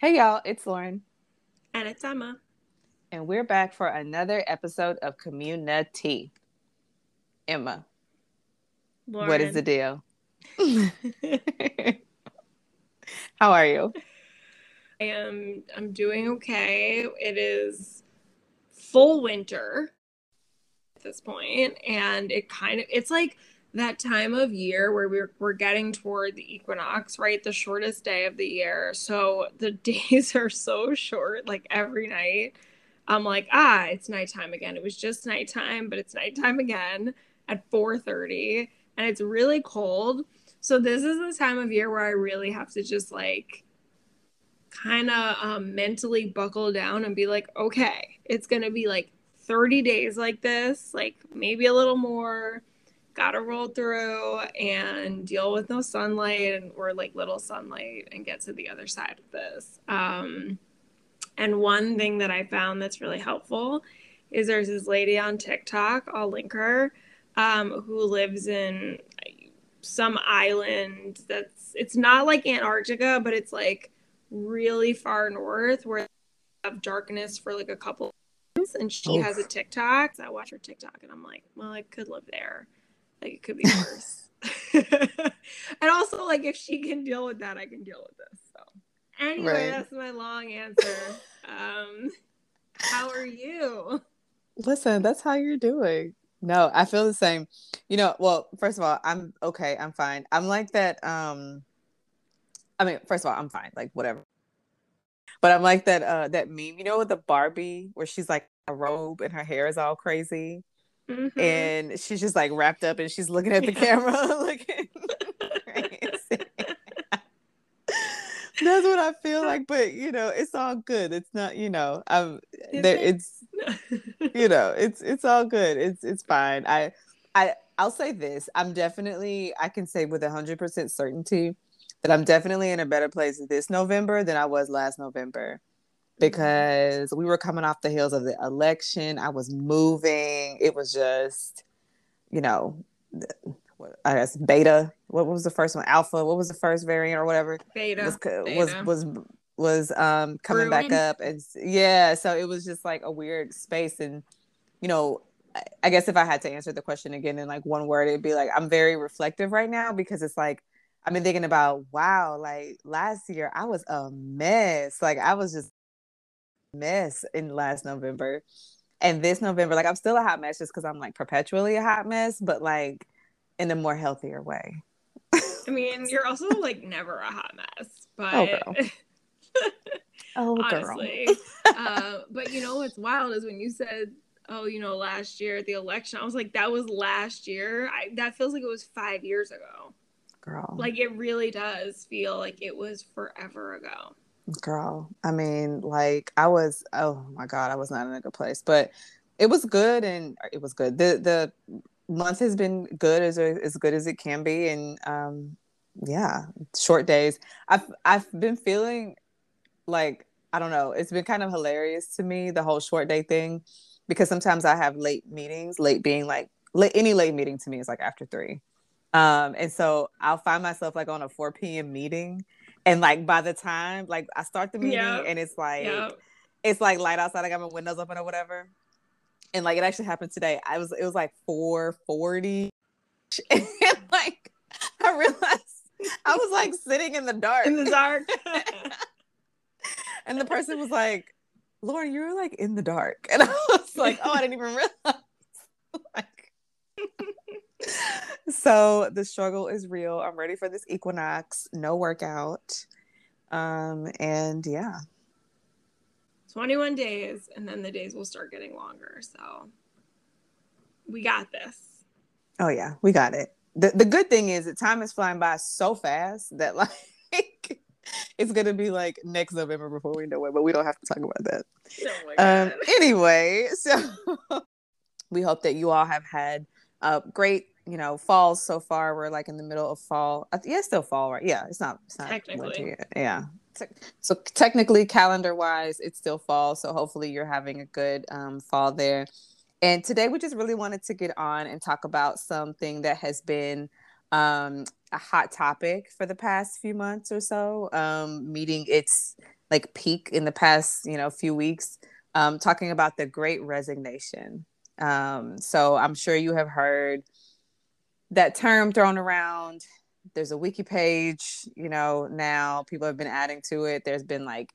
Hey y'all, it's Lauren. And it's Emma. And we're back for another episode of Communitea. Emma, Lauren. what is the deal? How are you? I am I'm doing okay. It is full winter at this point and it kind of it's like that time of year where we're we're getting toward the equinox, right? The shortest day of the year. So the days are so short like every night. I'm like, ah, it's nighttime again. It was just nighttime, but it's nighttime again at 4:30 and it's really cold. So this is the time of year where I really have to just like kind of um, mentally buckle down and be like, okay, it's going to be like 30 days like this, like maybe a little more. Got to roll through and deal with no sunlight and or like little sunlight and get to the other side of this. Um, and one thing that I found that's really helpful is there's this lady on TikTok, I'll link her, um, who lives in some island that's it's not like Antarctica, but it's like really far north where have darkness for like a couple months and she Oof. has a TikTok. So I watch her TikTok and I'm like, well, I could live there. Like it could be worse. and also like if she can deal with that, I can deal with this. So anyway, right. that's my long answer. um how are you? Listen, that's how you're doing. No, I feel the same. You know, well, first of all, I'm okay, I'm fine. I'm like that um I mean, first of all, I'm fine, like whatever. But I'm like that uh that meme, you know, with the Barbie where she's like a robe and her hair is all crazy. Mm-hmm. And she's just like wrapped up and she's looking at the yeah. camera looking. That's what I feel like, but you know, it's all good. It's not, you know, I'm there. It's, you know, it's it's all good. It's it's fine. I I I'll say this. I'm definitely I can say with a hundred percent certainty that I'm definitely in a better place this November than I was last November. Because we were coming off the heels of the election. I was moving. It was just, you know, I guess beta. What was the first one? Alpha. What was the first variant or whatever? Beta was beta. was was was um coming Brewing. back up and yeah. So it was just like a weird space and you know I guess if I had to answer the question again in like one word, it'd be like I'm very reflective right now because it's like I've been thinking about wow, like last year I was a mess. Like I was just mess in last November. And this November, like I'm still a hot mess just because I'm like perpetually a hot mess, but like in a more healthier way. I mean, you're also like never a hot mess, but oh, girl. oh, honestly. uh, but you know what's wild is when you said, "Oh, you know, last year at the election," I was like, "That was last year." I, that feels like it was five years ago girl. Like it really does feel like it was forever ago. Girl, I mean, like I was. Oh my god, I was not in a good place, but it was good, and it was good. the The month has been good as as good as it can be, and um, yeah, short days. I've I've been feeling like I don't know. It's been kind of hilarious to me the whole short day thing because sometimes I have late meetings. Late being like late, any late meeting to me is like after three. Um, and so I'll find myself like on a 4 p.m. meeting. And like by the time like I start the meeting yep. and it's like yep. it's like light outside, I got my windows open or whatever. And like it actually happened today. I was it was like 440. and like I realized I was like sitting in the dark. In the dark. and the person was like, Lauren, you're like in the dark. And I was like, oh, I didn't even realize. like so the struggle is real. I'm ready for this equinox. No workout. Um, and yeah. 21 days, and then the days will start getting longer. So we got this. Oh yeah, we got it. The the good thing is that time is flying by so fast that like it's gonna be like next November before we know it, but we don't have to talk about that. Oh um anyway, so we hope that you all have had a great you know, falls so far. We're like in the middle of fall. Yeah, it's still fall, right? Yeah, it's not. It's not technically. Yeah. So technically, calendar wise, it's still fall. So hopefully, you're having a good um, fall there. And today, we just really wanted to get on and talk about something that has been um, a hot topic for the past few months or so, um, meeting its like peak in the past, you know, few weeks, um, talking about the Great Resignation. Um, so I'm sure you have heard that term thrown around. There's a wiki page, you know, now people have been adding to it. There's been like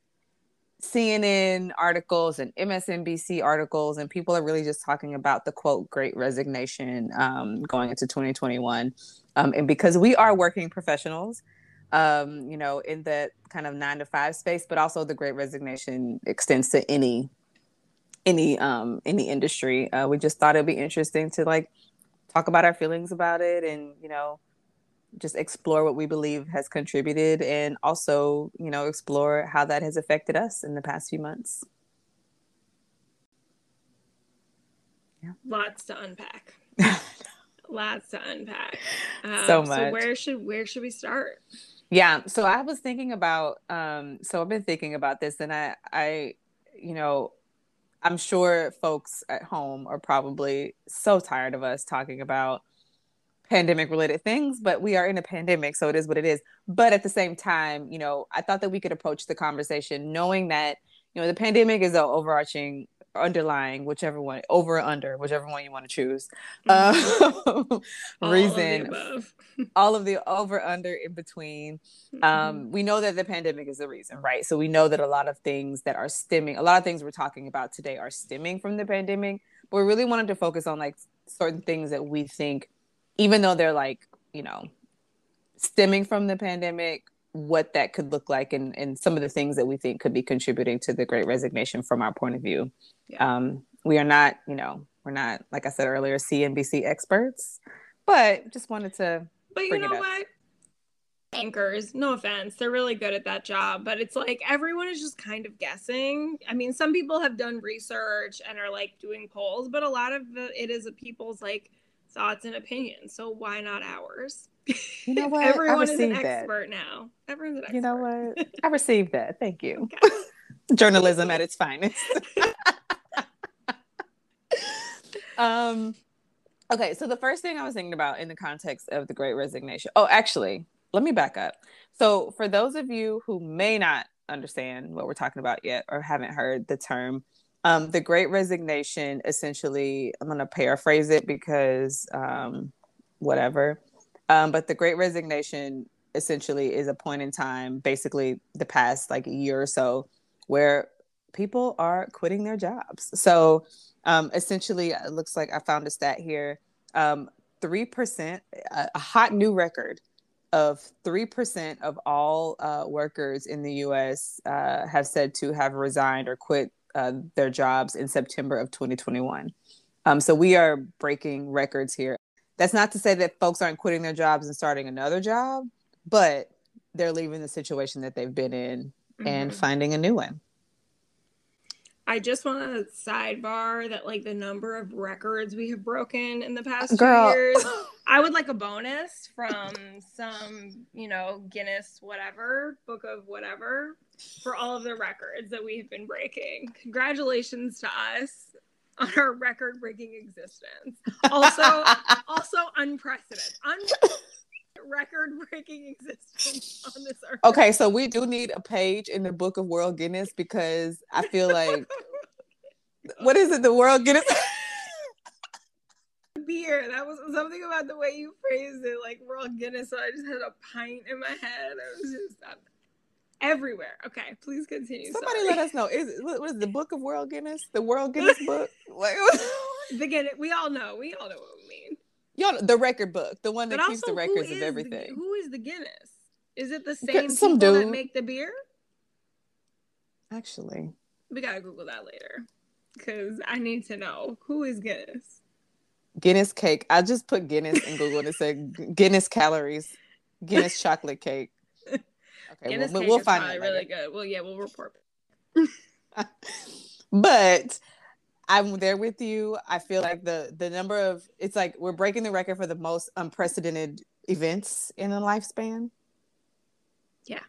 CNN articles and MSNBC articles, and people are really just talking about the quote Great Resignation um, going into 2021. Um, and because we are working professionals, um, you know, in the kind of nine to five space, but also the Great Resignation extends to any any um any industry. Uh, we just thought it'd be interesting to like talk about our feelings about it, and you know, just explore what we believe has contributed and also, you know, explore how that has affected us in the past few months. Yeah. Lots to unpack. Lots to unpack. Um, so much. So where should where should we start? Yeah. So I was thinking about um so I've been thinking about this and I I you know I'm sure folks at home are probably so tired of us talking about pandemic related things, but we are in a pandemic, so it is what it is. But at the same time, you know, I thought that we could approach the conversation knowing that, you know, the pandemic is an overarching underlying whichever one over or under whichever one you want to choose mm-hmm. uh, reason of all of the over under in between mm-hmm. um, we know that the pandemic is the reason right so we know that a lot of things that are stemming a lot of things we're talking about today are stemming from the pandemic but we really wanted to focus on like certain things that we think even though they're like, you know, stemming from the pandemic, what that could look like and, and some of the things that we think could be contributing to the great resignation from our point of view. Yeah. Um, we are not, you know, we're not, like I said earlier, CNBC experts, but just wanted to. But you know what? Anchors, no offense, they're really good at that job, but it's like everyone is just kind of guessing. I mean, some people have done research and are like doing polls, but a lot of the, it is a people's like thoughts and opinions. So why not ours? You know what? Everyone is an expert that. now. Everyone's an expert. You know what? I received that. Thank you. Okay. Journalism at its finest. um okay, so the first thing I was thinking about in the context of the great resignation. Oh, actually, let me back up. So for those of you who may not understand what we're talking about yet or haven't heard the term um, the Great Resignation, essentially, I'm going to paraphrase it because um, whatever. Um, but the Great Resignation essentially is a point in time, basically the past like a year or so, where people are quitting their jobs. So um, essentially, it looks like I found a stat here: um, three percent, a hot new record of 3% of all uh, workers in the US uh, have said to have resigned or quit uh, their jobs in September of 2021. Um, so we are breaking records here. That's not to say that folks aren't quitting their jobs and starting another job, but they're leaving the situation that they've been in mm-hmm. and finding a new one. I just want to sidebar that like the number of records we have broken in the past Girl. two years. I would like a bonus from some, you know, Guinness whatever, book of whatever for all of the records that we have been breaking. Congratulations to us on our record breaking existence. Also also unprecedented. Un- record breaking existence on this earth. Okay, so we do need a page in the book of World Guinness because I feel like what is it, the World Guinness? Beer. That was something about the way you phrased it, like World Guinness. So I just had a pint in my head. I was just everywhere. Okay, please continue. Somebody Sorry. let us know. Is what is the Book of World Guinness? The World Guinness book? Like, the Guinness. We all know. We all know what we mean. Y'all, the record book, the one that keeps the records of everything. The, who is the Guinness? Is it the same Some people dude. that make the beer? Actually, we gotta Google that later because I need to know who is Guinness. Guinness cake. I just put Guinness in Google and it said Guinness calories, Guinness chocolate cake. Okay, Guinness we'll, we'll find it. Really good. Well, yeah, we'll report. but I'm there with you. I feel like the the number of it's like we're breaking the record for the most unprecedented events in a lifespan. Yeah.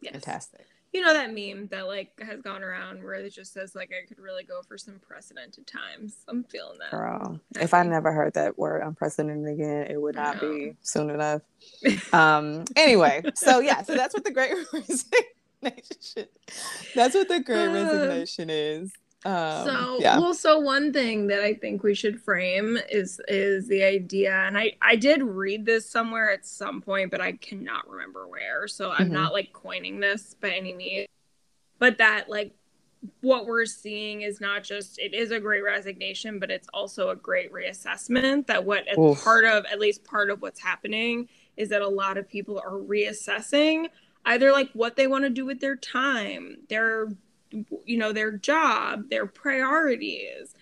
Yes. Fantastic. You know that meme that like has gone around where it just says like I could really go for some precedented times. I'm feeling that. Girl, I if I never heard that word unprecedented again, it would not be soon enough. um. Anyway, so yeah, so that's what the Great resignation. That's what the great resignation is. Um, so yeah. well, so one thing that I think we should frame is is the idea, and I I did read this somewhere at some point, but I cannot remember where. So I'm mm-hmm. not like coining this by any means, but that like what we're seeing is not just it is a great resignation, but it's also a great reassessment. That what Oof. part of at least part of what's happening is that a lot of people are reassessing either like what they want to do with their time, their you know their job their priorities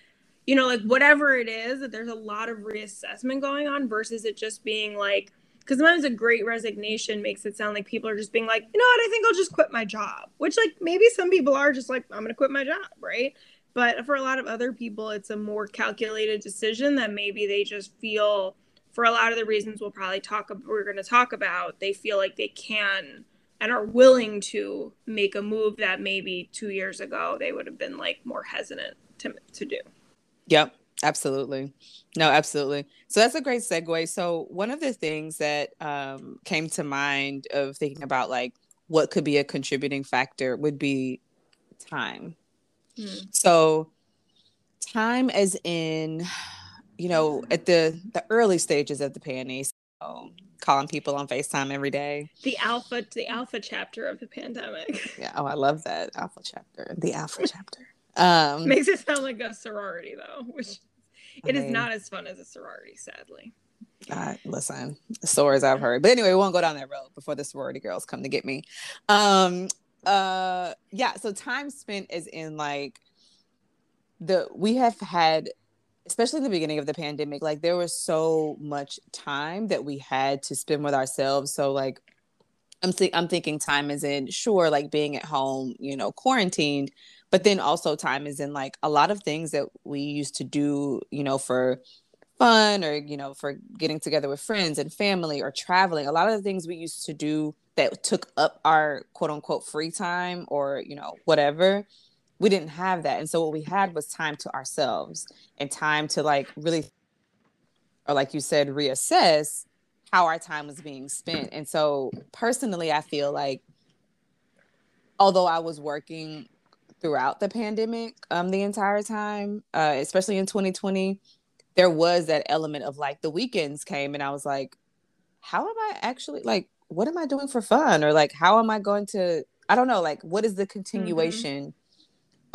you know like whatever it is that there's a lot of reassessment going on versus it just being like because sometimes a great resignation makes it sound like people are just being like you know what? I think i'll just quit my job which like maybe some people are just like i'm gonna quit my job right? But for a lot of other people it's a more calculated decision that maybe they just feel for a lot of the reasons we'll probably talk we're going to talk about they feel like they can and are willing to make a move that maybe two years ago they would have been like more hesitant to, to do. Yep, absolutely. No, absolutely. So that's a great segue. So one of the things that um, came to mind of thinking about like what could be a contributing factor would be time. Mm. So time as in, you know, at the the early stages of the pandemic, calling people on FaceTime every day. The alpha, the alpha chapter of the pandemic. Yeah. Oh, I love that alpha chapter. The alpha chapter. Um, Makes it sound like a sorority though, which it I mean, is not as fun as a sorority, sadly. Uh, listen, stories I've heard, but anyway, we won't go down that road before the sorority girls come to get me. Um, uh, yeah. So time spent is in like the we have had especially in the beginning of the pandemic, like there was so much time that we had to spend with ourselves. So like I'm th- I'm thinking time is in sure like being at home, you know, quarantined, but then also time is in like a lot of things that we used to do, you know, for fun or you know, for getting together with friends and family or traveling. A lot of the things we used to do that took up our quote unquote free time or, you know, whatever we didn't have that. And so what we had was time to ourselves and time to like really or like you said reassess how our time was being spent. And so personally i feel like although i was working throughout the pandemic um the entire time uh especially in 2020 there was that element of like the weekends came and i was like how am i actually like what am i doing for fun? Or like how am i going to i don't know like what is the mm-hmm. continuation mm-hmm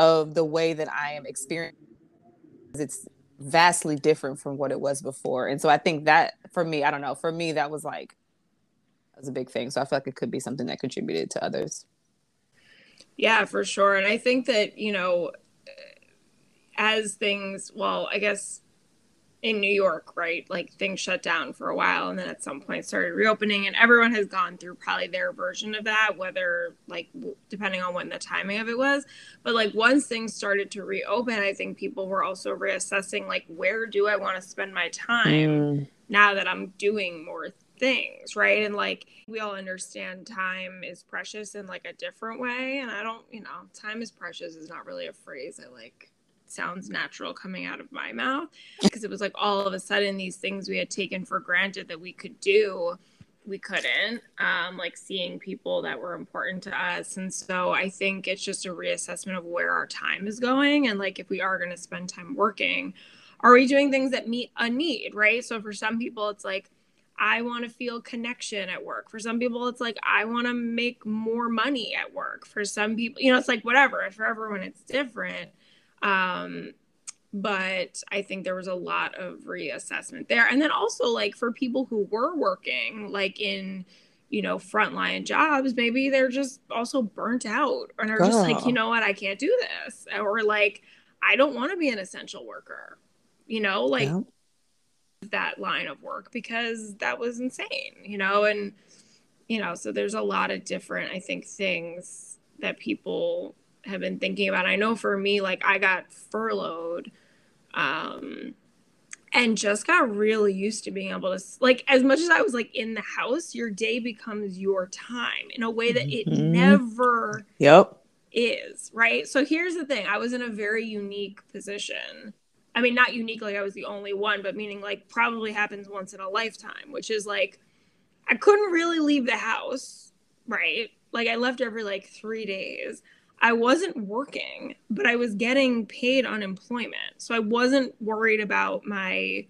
of the way that I am experiencing. It's vastly different from what it was before. And so I think that for me, I don't know, for me, that was like, that was a big thing. So I feel like it could be something that contributed to others. Yeah, for sure. And I think that, you know, as things, well, I guess in New York, right? Like things shut down for a while and then at some point started reopening and everyone has gone through probably their version of that whether like depending on when the timing of it was. But like once things started to reopen, I think people were also reassessing like where do I want to spend my time mm. now that I'm doing more things, right? And like we all understand time is precious in like a different way and I don't, you know, time is precious is not really a phrase I like sounds natural coming out of my mouth because it was like all of a sudden these things we had taken for granted that we could do we couldn't um, like seeing people that were important to us and so i think it's just a reassessment of where our time is going and like if we are going to spend time working are we doing things that meet a need right so for some people it's like I want to feel connection at work. For some people, it's like, I want to make more money at work. For some people, you know, it's like whatever. For everyone, it's different. Um, but I think there was a lot of reassessment there. And then also, like, for people who were working, like in, you know, frontline jobs, maybe they're just also burnt out and are Girl. just like, you know what, I can't do this. Or like, I don't want to be an essential worker, you know, like yeah. that line of work because that was insane, you know, and, you know, so there's a lot of different, I think, things that people have been thinking about. I know for me, like I got furloughed um and just got really used to being able to like as much as I was like in the house, your day becomes your time in a way that it mm-hmm. never yep is, right? So here's the thing. I was in a very unique position. I mean, not unique like I was the only one, but meaning like probably happens once in a lifetime, which is like I couldn't really leave the house, right? like I left every like three days. I wasn't working, but I was getting paid unemployment. So I wasn't worried about my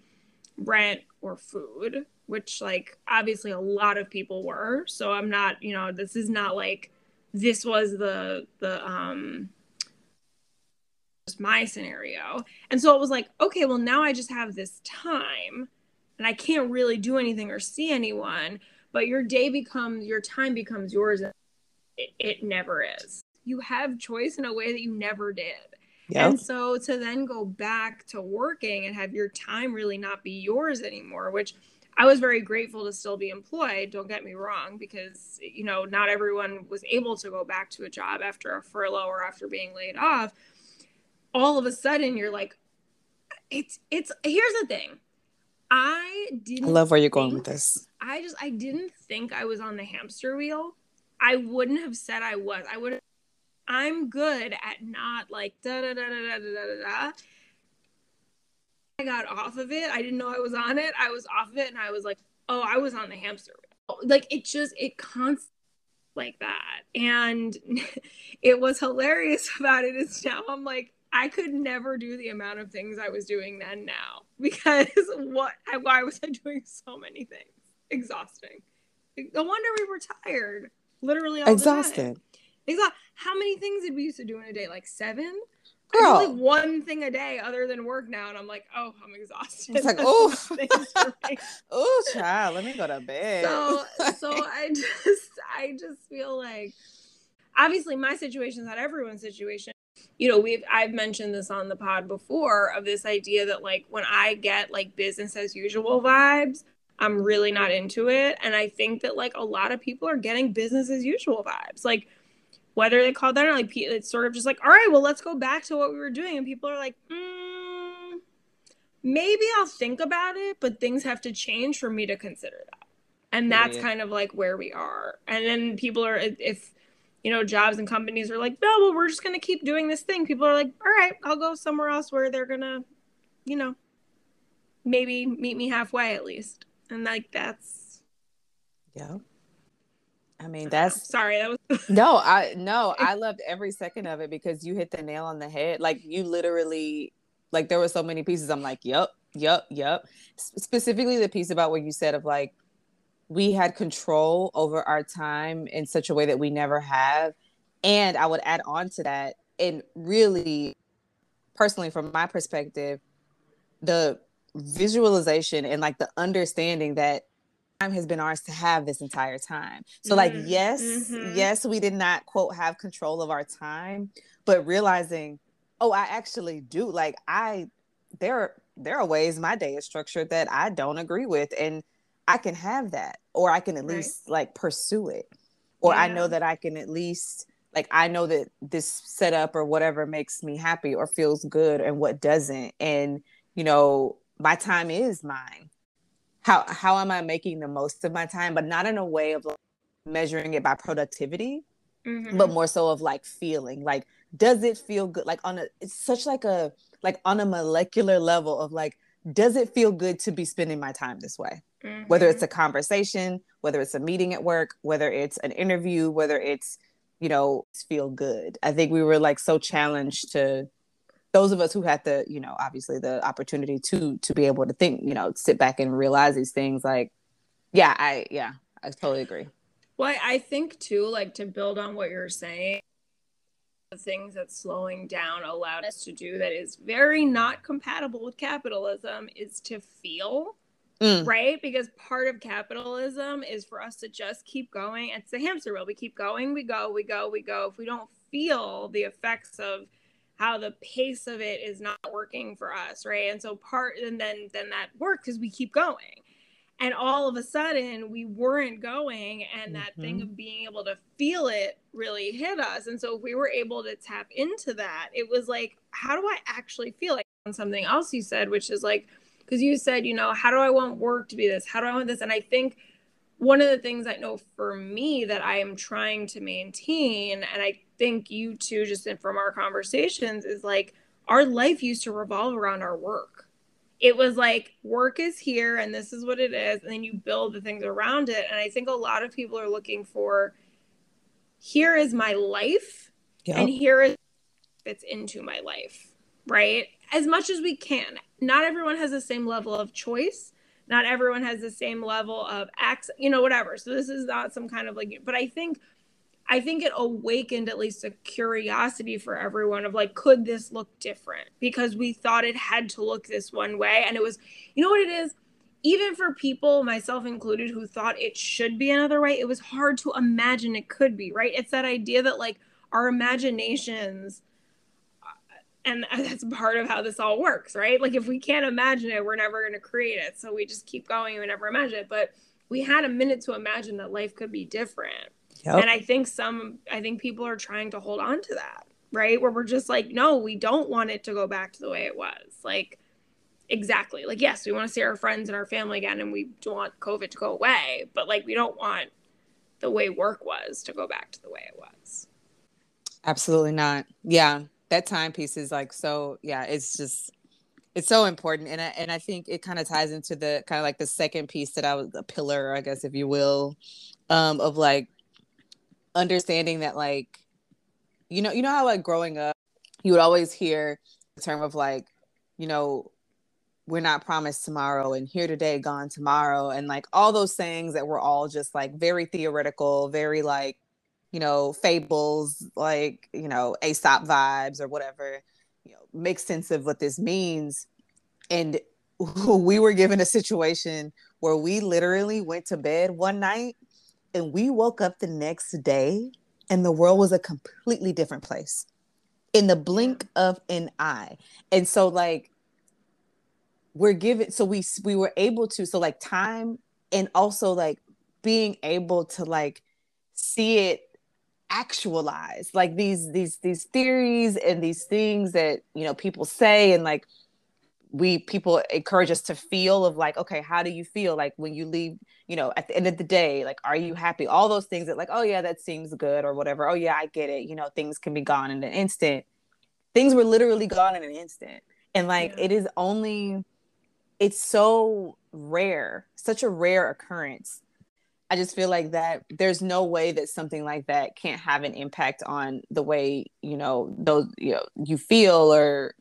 rent or food, which like obviously a lot of people were. So I'm not, you know, this is not like this was the the um my scenario. And so it was like, okay, well now I just have this time and I can't really do anything or see anyone, but your day becomes your time becomes yours. It, it never is. You have choice in a way that you never did. Yep. And so to then go back to working and have your time really not be yours anymore, which I was very grateful to still be employed, don't get me wrong, because you know, not everyone was able to go back to a job after a furlough or after being laid off. All of a sudden you're like it's it's here's the thing. I didn't I love where you're think, going with this. I just I didn't think I was on the hamster wheel. I wouldn't have said I was. I would I'm good at not like da da da da da da da. I got off of it. I didn't know I was on it. I was off of it, and I was like, oh, I was on the hamster wheel. Like it just it constantly like that, and it was hilarious about it. Is now I'm like. I could never do the amount of things I was doing then now because what why was I doing so many things? Exhausting. No wonder we were tired. Literally exhausted. Exactly. How many things did we used to do in a day? Like seven? Girl. Like one thing a day other than work now, and I'm like, oh, I'm exhausted. It's like, oh, oh, child, let me go to bed. So, so I just, I just feel like, obviously, my situation is not everyone's situation. You know, we've I've mentioned this on the pod before of this idea that like when I get like business as usual vibes, I'm really not into it, and I think that like a lot of people are getting business as usual vibes, like whether they call that or like it's sort of just like all right well let's go back to what we were doing. And people are like mm, maybe i'll think about it but things have to change for me to consider that. And that's yeah. kind of like where we are. And then people are if you know jobs and companies are like no well we're just going to keep doing this thing people are like all right i'll go somewhere else where they're going to you know maybe meet me halfway at least. And like that's yeah I mean, that's sorry. That was no, I no, I loved every second of it because you hit the nail on the head. Like you literally, like there were so many pieces. I'm like, yep, yep, yep. specifically, the piece about what you said of like we had control over our time in such a way that we never have, and I would add on to that, and really, personally, from my perspective, the visualization and like the understanding that has been ours to have this entire time. So, like, mm-hmm. yes, mm-hmm. yes, we did not quote have control of our time, but realizing, oh, I actually do. Like, I there there are ways my day is structured that I don't agree with, and I can have that, or I can at right. least like pursue it, or yeah. I know that I can at least like I know that this setup or whatever makes me happy or feels good, and what doesn't, and you know, my time is mine how how am I making the most of my time, but not in a way of like measuring it by productivity, mm-hmm. but more so of like feeling. Like does it feel good? Like on a it's such like a like on a molecular level of like does it feel good to be spending my time this way? Mm-hmm. whether it's a conversation whether it's a meeting at work whether it's an interview whether it's you know feel good. I think we were like so challenged to those of us who had the you know obviously the opportunity to to be able to think you know sit back and realize these things like yeah i yeah i totally agree. Well i think too like to build on what you're saying the things that slowing down allowed us to do that is very not compatible with capitalism is to feel mm. right? Because part of capitalism is for us to just keep going. It's the hamster wheel. We keep going we go we go we go. If we don't feel the effects of how the pace of it is not working for us right? And so part and then then that worked because we keep going. And all of a sudden we weren't going and that mm-hmm. thing of being able to feel it really hit us. And so if we were able to tap into that it was like how do i actually feel? Like on something else you said which is like because you said you know how do i want work to be this? How do i want this? And i think one of the things I know for me that I am trying to maintain, and I think you too, just from our conversations, is like our life used to revolve around our work. It was like work is here and this is what it is, and then you build the things around it. And I think a lot of people are looking for here is my life yep. and here is fits into my life, right? As much as we can. Not everyone has the same level of choice. Not everyone has the same level of access, you know, whatever. So this is not some kind of like, but I think I think it awakened at least a curiosity for everyone of like, could this look different? Because we thought it had to look this one way. And it was, you know what it is? Even for people, myself included, who thought it should be another way, it was hard to imagine it could be, right? It's that idea that like our imaginations, and that's part of how this all works, right? Like if we can't imagine it, we're never going to create it. So we just keep going and we never imagine it. But we had a minute to imagine that life could be different Yep. And I think some, I think people are trying to hold on to that, right? Where we're just like, no, we don't want it to go back to the way it was. Like, exactly. Like, yes, we want to see our friends and our family again, and we don't want COVID to go away, but like, we don't want the way work was to go back to the way it was. Absolutely not. Yeah. That timepiece is like so, yeah, it's just, it's so important and I, and I think it kind of ties into the kind of like the second piece that I was a pillar I guess if you will um of like understanding that like you know you know how like growing up you would always hear the term of like you know we're not promised tomorrow and here today gone tomorrow and like all those sayings that were all just like very theoretical very like you know fables like you know aesop vibes or whatever you know make sense of what this means and we were given a situation where we literally went to bed one night and we woke up the next day and the world was a completely different place in the blink of an eye. And so like we're given so we we were able to so like time and also like being able to like see it actualize like these these these theories and these things that you know people say and like we people encourage us to feel of like okay how do you feel? Like when you leave you know at the end of the day like are you happy? All those things that like oh yeah that seems good or whatever. Oh yeah i get it. You know things can be gone in an instant. Things were literally gone in an instant. And like yeah. it is only it's so rare such a rare occurrence i just feel like that there's no way that something like that can't have an impact on the way you know those you know you feel or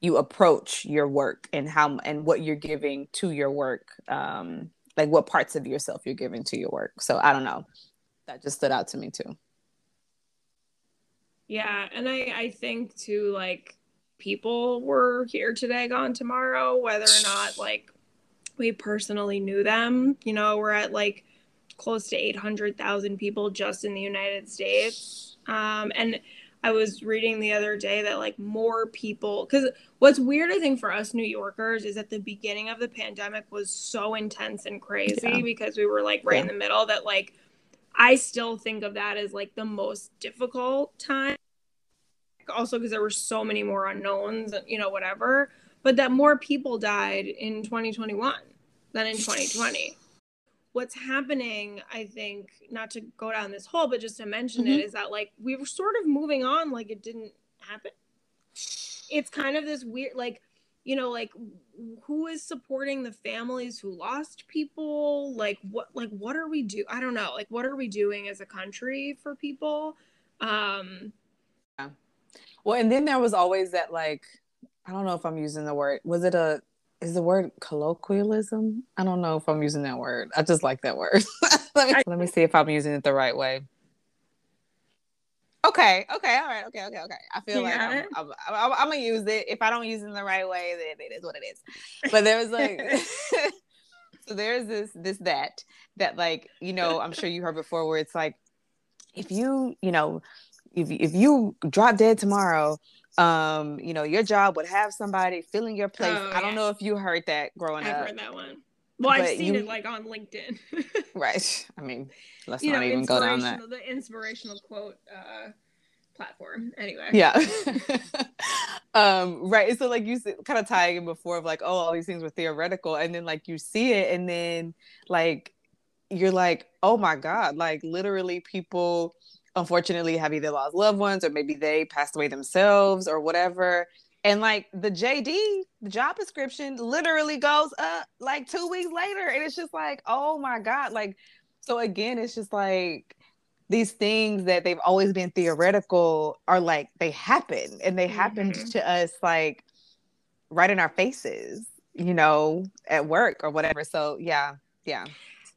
you approach your work and how and what you're giving to your work um like what parts of yourself you're giving to your work. So i don't know. That just stood out to me too. Yeah and i i think too like people were here today gone tomorrow whether or not like we personally knew them you know we're at like close to 800,000 people just in the United States um and I was reading the other day that like more people because what's weird I think for us New Yorkers is that the beginning of the pandemic was so intense and crazy yeah. because we were like right yeah. in the middle that like I still think of that as like the most difficult time also because there were so many more unknowns you know whatever but that more people died in 2021 than in 2020 what's happening, I think, not to go down this hole, but just to mention mm-hmm. it, is that like we were sort of moving on like it didn't happen. It's kind of this weird, like, you know, like who is supporting the families who lost people? Like what like what are we do? I don't know. Like what are we doing as a country for people? Um yeah. Well, and then there was always that like I don't know if I'm using the word. Was it a is the word colloquialism? I don't know if I'm using that word. I just like that word. let me let me see if I'm using it the right way. Okay, okay, all right, okay, okay, okay. I feel like I'm, I'm, I'm, I'm, gonna use it. If I don't use it in the right way, then it is what it is. But there's like, so there's this, this, that, that like, you know, I'm sure you heard before, where it's like, if you, you know, if if you drop dead tomorrow, um you know your job would have somebody filling your place. Oh, i don't know if you heard that growing I've up i've heard that one. Well i've seen you, it like on linkedin. Right. I mean let's you not know, even go down that the inspirational quote uh platform. Anyway. Yeah. Um right. So like you kind of tying in before of like oh all these things were theoretical and then like you see it and then like you're like oh my god like literally people unfortunately have either lost loved ones or maybe they passed away themselves or whatever. And like the JD, the job description literally goes up like two weeks later. And it's just like, oh my God. Like, so again, it's just like, these things that they've always been theoretical are like they happen and they happened Mhm. to us like right in our faces, you know, at work or whatever. So yeah, yeah.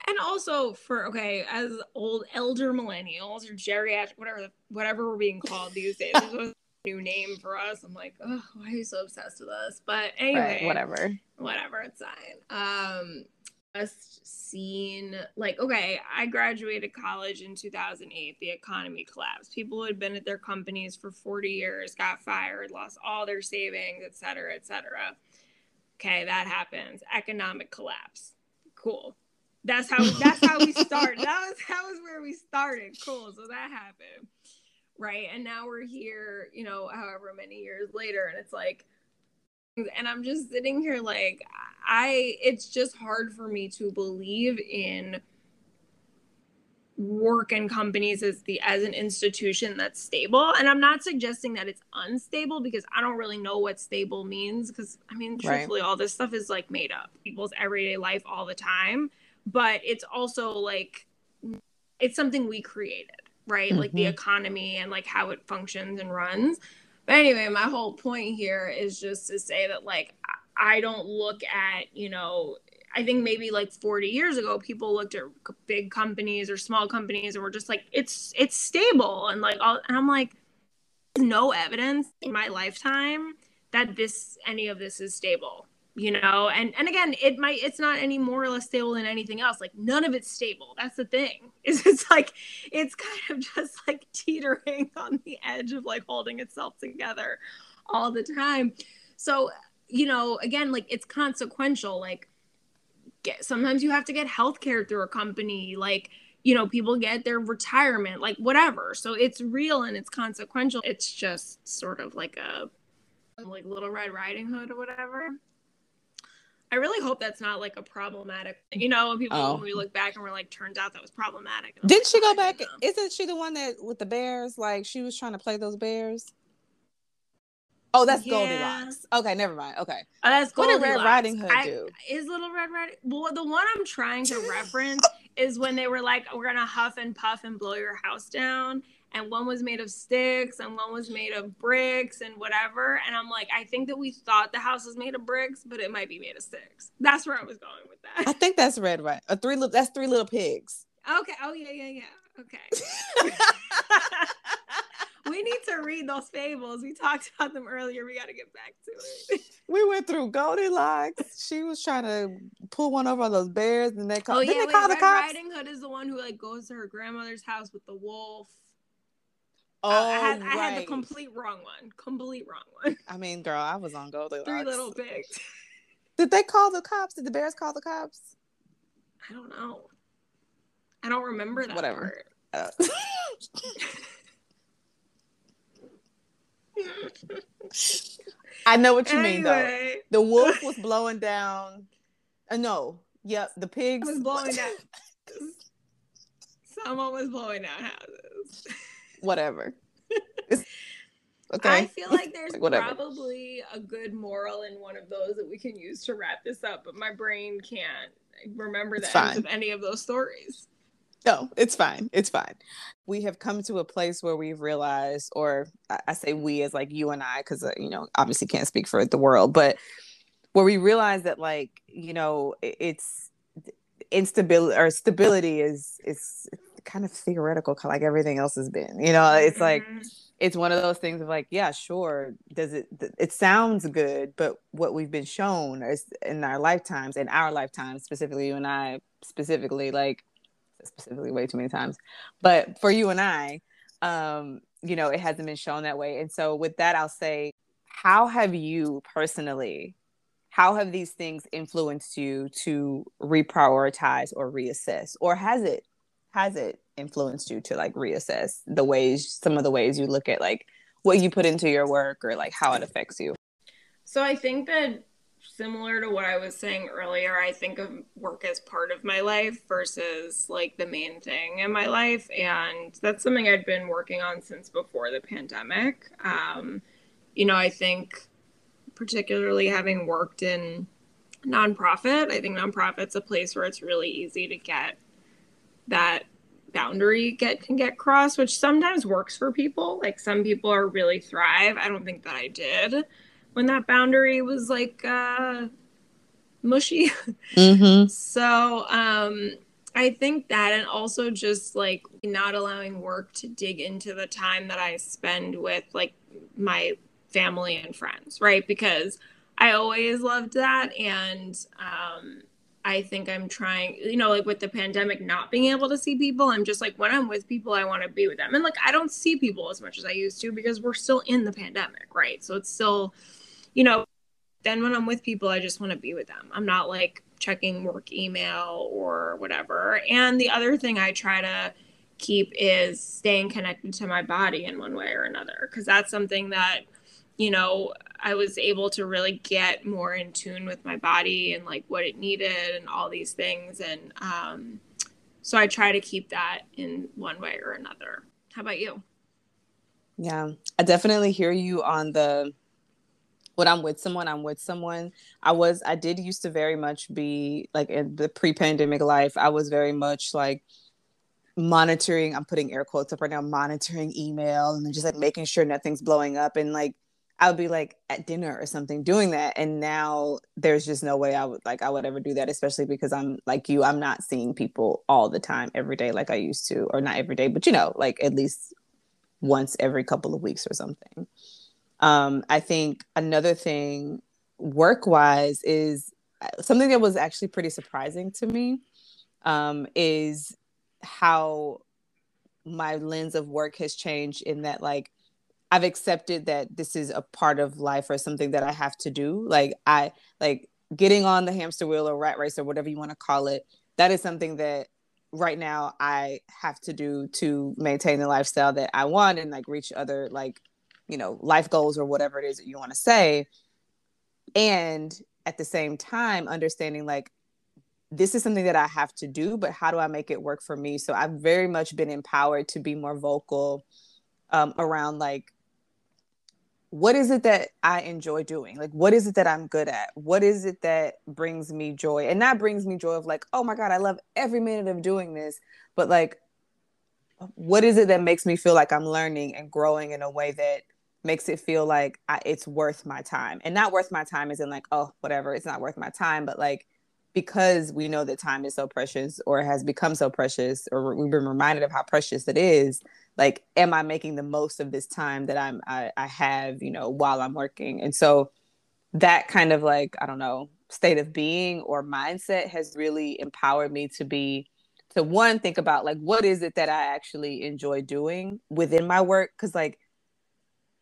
And also for okay, as old elder millennials or geriatric, whatever whatever we're being called these days, there's a new name for us. I'm like, oh, why are you so obsessed with us? But anyway, Right, whatever. whatever, it's fine. Um, just seen like okay, I graduated college in 2008. The economy collapsed. People who had been at their companies for 40 years got fired, lost all their savings, et cetera, et cetera. Okay, that happens. Economic collapse. Cool. That's how that's how we started. That was that was where we started. Cool. So that happened. Right. And now we're here, you know, however many years later, and it's like and I'm just sitting here like I it's just hard for me to believe in work and companies as the as an institution that's stable and i'm not suggesting that it's unstable because i don't really know what stable means because i mean Right. truthfully all this stuff is like made up people's everyday life all the time but it's also like it's something we created right like the Mhm. economy and like how it functions and runs but anyway my whole point here is just to say that like I- i don't look at you know I think maybe like 40 years ago, people looked at big companies or small companies and were just like, it's it's stable and like all. And I'm like, no evidence in my lifetime that this any of this is stable, you know. And and again, it might it's not any more or less stable than anything else. Like none of it's stable. That's the thing. Is it's like it's kind of just like teetering on the edge of like holding itself together all the time. So you know, again, like it's consequential. Like get sometimes you have to get health care through a company like you know people get their retirement like whatever so it's real and it's consequential it's just sort of like a like little red riding hood or whatever i really hope that's not like a problematic you know when people Oh. when we look back and we're like turns out that was problematic And Didn't like, she go back? know." Isn't she the one that with the bears? Like she was trying to play those bears. Oh, that's Yeah. Goldilocks. Okay, never mind. Okay. Oh, that's What did Red Riding Hood I- do? Is Little Red Riding? Well, the one I'm trying to reference is when they were like, "We're gonna huff and puff and blow your house down," and one was made of sticks and one was made of bricks and whatever. And I'm like, I think that we thought the house was made of bricks, but it might be made of sticks. That's where I was going with that. I think that's red right. A three little that's three little pigs. Okay. Oh yeah, yeah, yeah. Okay. we need to read those fables. We talked about them earlier. We got to get back to it. we went through Goldilocks. She was trying to pull one over on those bears, and they called. Oh yeah, they wait, call the Red cops? Riding Hood is the one who like goes to her grandmother's house with the wolf. Oh, I, I had, I had the complete wrong one. Complete wrong one. I mean, girl, I was on Goldilocks. Three little pigs. Did they call the cops? Did the bears call the cops? I don't know. I don't remember that Whatever. part. I know what you mean, though. The wolf was blowing down. Uh, no, yep, the pigs was blowing down. Someone was blowing down houses. Whatever. Okay. I feel like there's Like, probably a good moral in one of those that we can use to wrap this up, but my brain can't remember the ends of any of those stories. No, it's fine. It's fine. We have come to a place where we've realized, or I, say we as like you and I, because uh, you know, obviously can't speak for the world, but where we realize that, like, you know, it's instability or stability is is kind of theoretical, like everything else has been. You know, it's like Mhm. it's one of those things of like, yeah, sure. Does it? It sounds good, but what we've been shown is in our lifetimes, in our lifetimes, specifically you and I, specifically, like specifically way too many times, but for you and I, um, you know, it hasn't been shown that way. And so, with that, I'll say, how have you personally? How have these things influenced you to reprioritize or reassess, or has it has it influenced you to like reassess the ways some of the ways you look at like what you put into your work or like how it affects you So I think that similar to what I was saying earlier, I think of work as part of my life versus like the main thing in my life. And that's something I'd been working on since before the pandemic. Um, you know, I think particularly having worked in nonprofit, I think nonprofit's a place where it's really easy to get that boundary get can get crossed, which sometimes works for people. Like some people are really thrive. I don't think that I did when that boundary was like uh mushy. Mm-hmm. so um I think that and also just like not allowing work to dig into the time that I spend with like my family and friends, right? Because I always loved that and um I think I'm trying, you know, like with the pandemic not being able to see people, I'm just like when I'm with people, I want to be with them. And like I don't see people as much as I used to because we're still in the pandemic, right? So it's still, you know, then when I'm with people, I just want to be with them. I'm not like checking work email or whatever. And the other thing I try to keep is staying connected to my body in one way or another because that's something that you know i was able to really get more in tune with my body and like what it needed and all these things and um, so i try to keep that in one way or another how about you yeah i definitely hear you on the when I'm with someone, I'm with someone. I was, I did used to very much be like in the pre pandemic life, I was very much like monitoring, I'm putting air quotes up right now, monitoring email and just like making sure nothing's blowing up. And like, I would be like at dinner or something doing that. And now there's just no way I would like, I would ever do that, especially because I'm like you, I'm not seeing people all the time, every day, like I used to, or not every day, but you know, like at least once every couple of weeks or something. Um, I think another thing work wise is uh, something that was actually pretty surprising to me um, is how my lens of work has changed in that like I've accepted that this is a part of life or something that I have to do. Like I like getting on the hamster wheel or rat race or whatever you want to call it. That is something that right now I have to do to maintain the lifestyle that I want and like reach other like you know life goals or whatever it is that you want to say and at the same time understanding like this is something that I have to do, but how do I make it work for me? So I've very much been empowered to be more vocal um, around like, what is it that I enjoy doing? Like, what is it that I'm good at? What is it that brings me joy? And that brings me joy of like, oh my God, I love every minute of doing this. But like, what is it that makes me feel like I'm learning and growing in a way that makes it feel like I, it's worth my time and not worth my time is in like oh whatever it's not worth my time but like because we know that time is so precious or has become so precious or we've been reminded of how precious it is like am i making the most of this time that i'm I, I have you know while i'm working and so that kind of like i don't know state of being or mindset has really empowered me to be to one think about like what is it that i actually enjoy doing within my work because like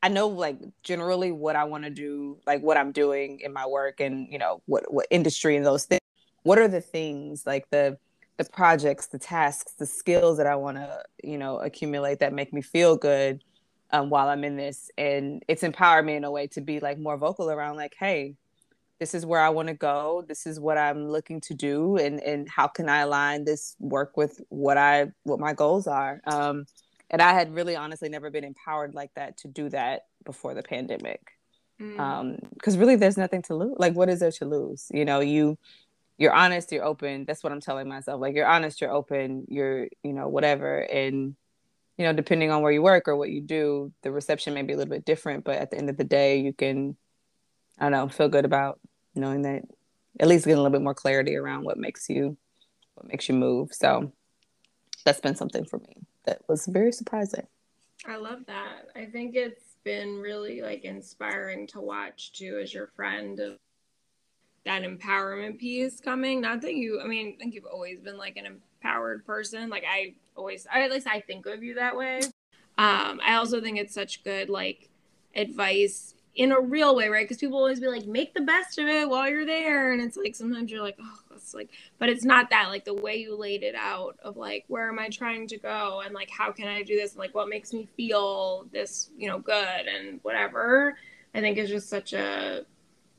I know like generally what I want to do, like what I'm doing in my work and you know what what industry and those things. What are the things like the the projects, the tasks, the skills that I want to you know accumulate that make me feel good um, while I'm in this, and it's empowered me in a way to be like more vocal around like, hey, this is where I want to go. This is what I'm looking to do, and and how can I align this work with what I what my goals are. Um, and I had really honestly never been empowered like that to do that before the pandemic. Mm. Um, because really there's nothing to lose. Like what is there to lose? You know, you you're honest, you're open. That's what I'm telling myself. Like you're honest, you're open, you're, you know, whatever. And, you know, depending on where you work or what you do, the reception may be a little bit different, but at the end of the day, you can, I don't know, feel good about knowing that at least getting a little bit more clarity around what makes you what makes you move. So that's been something for me that was very surprising. I love that. I think it's been really like inspiring to watch too as your friend of that empowerment piece coming. Not that you I mean, I think you've always been like an empowered person. Like I always I, at least I think of you that way. Um, I also think it's such good like advice in a real way, right? Because people always be like, make the best of it while you're there. And it's like sometimes you're like, oh, that's like, but it's not that. Like the way you laid it out of like, where am I trying to go? And like, how can I do this? And like, what makes me feel this, you know, good and whatever. I think is just such a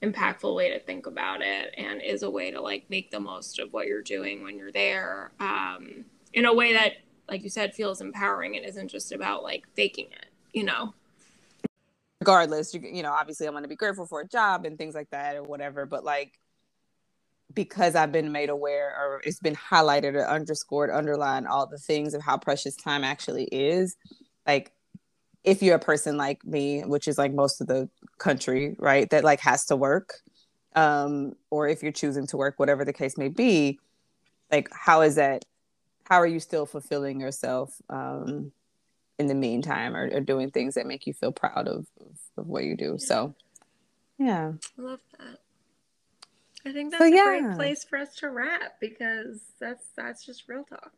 impactful way to think about it and is a way to like make the most of what you're doing when you're there um, in a way that, like you said, feels empowering and isn't just about like faking it, you know? regardless you, you know obviously i'm going to be grateful for a job and things like that or whatever but like because I've been made aware or it's been highlighted or underscored, underlined all the things of how precious time actually is. Like if you're a person like me, which is like most of the country, right, that like has to work, um, or if you're choosing to work, whatever the case may be, like how is that? How are you still fulfilling yourself um, in the meantime, or, or doing things that make you feel proud of, of, what you do? So, yeah, I love that. I think that's so, yeah. a great place for us to wrap because that's that's just real talk.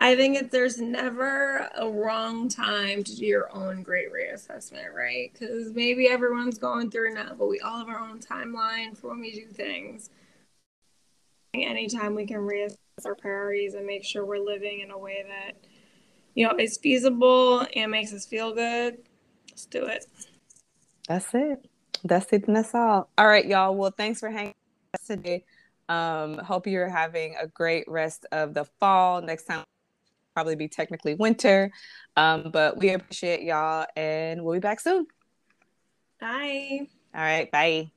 I think that there's never a wrong time to do your own great reassessment, right? Because maybe everyone's going through now, but we all have our own timeline for when we do things. Anytime we can reassess our priorities and make sure we're living in a way that, you know, is feasible and makes us feel good, let's do it. That's it. That's it and that's all. All right, y'all. Well, thanks for hanging today. Um, hope you're having a great rest of the fall. Next time probably be technically winter. Um, but we appreciate y'all and we'll be back soon. Bye. All right. Bye.